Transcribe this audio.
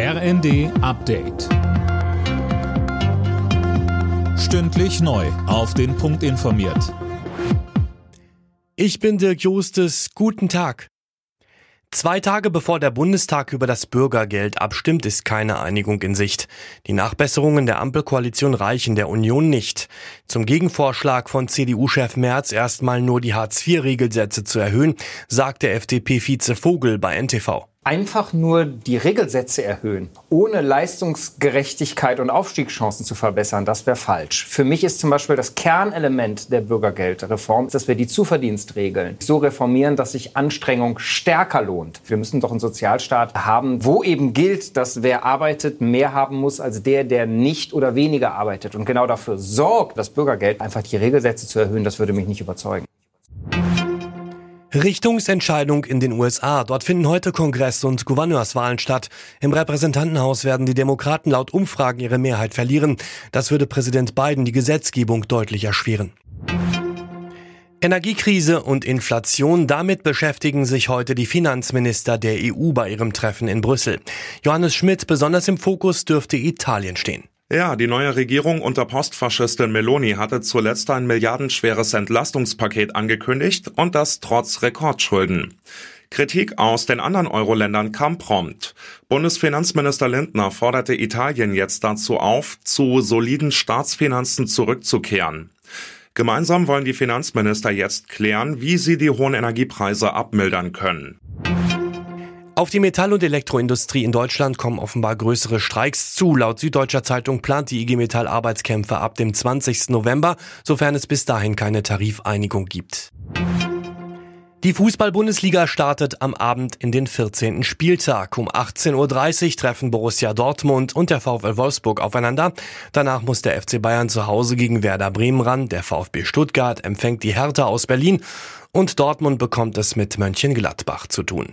RND Update. Stündlich neu. Auf den Punkt informiert. Ich bin Dirk Justes. Guten Tag. Zwei Tage bevor der Bundestag über das Bürgergeld abstimmt, ist keine Einigung in Sicht. Die Nachbesserungen der Ampelkoalition reichen der Union nicht. Zum Gegenvorschlag von CDU-Chef Merz erstmal nur die Hartz-IV-Regelsätze zu erhöhen, sagte FDP-Vize Vogel bei NTV einfach nur die Regelsätze erhöhen, ohne Leistungsgerechtigkeit und Aufstiegschancen zu verbessern, das wäre falsch. Für mich ist zum Beispiel das Kernelement der Bürgergeldreform, dass wir die Zuverdienstregeln so reformieren, dass sich Anstrengung stärker lohnt. Wir müssen doch einen Sozialstaat haben, wo eben gilt, dass wer arbeitet, mehr haben muss als der, der nicht oder weniger arbeitet. Und genau dafür sorgt das Bürgergeld, einfach die Regelsätze zu erhöhen, das würde mich nicht überzeugen. Richtungsentscheidung in den USA. Dort finden heute Kongress- und Gouverneurswahlen statt. Im Repräsentantenhaus werden die Demokraten laut Umfragen ihre Mehrheit verlieren. Das würde Präsident Biden die Gesetzgebung deutlich erschweren. Energiekrise und Inflation, damit beschäftigen sich heute die Finanzminister der EU bei ihrem Treffen in Brüssel. Johannes Schmidt, besonders im Fokus dürfte Italien stehen. Ja, die neue Regierung unter Postfaschistin Meloni hatte zuletzt ein milliardenschweres Entlastungspaket angekündigt und das trotz Rekordschulden. Kritik aus den anderen Euro-Ländern kam prompt. Bundesfinanzminister Lindner forderte Italien jetzt dazu auf, zu soliden Staatsfinanzen zurückzukehren. Gemeinsam wollen die Finanzminister jetzt klären, wie sie die hohen Energiepreise abmildern können. Auf die Metall- und Elektroindustrie in Deutschland kommen offenbar größere Streiks zu. Laut Süddeutscher Zeitung plant die IG Metall Arbeitskämpfe ab dem 20. November, sofern es bis dahin keine Tarifeinigung gibt. Die Fußball-Bundesliga startet am Abend in den 14. Spieltag. Um 18.30 Uhr treffen Borussia Dortmund und der VfL Wolfsburg aufeinander. Danach muss der FC Bayern zu Hause gegen Werder Bremen ran. Der VfB Stuttgart empfängt die Hertha aus Berlin und Dortmund bekommt es mit Mönchengladbach zu tun.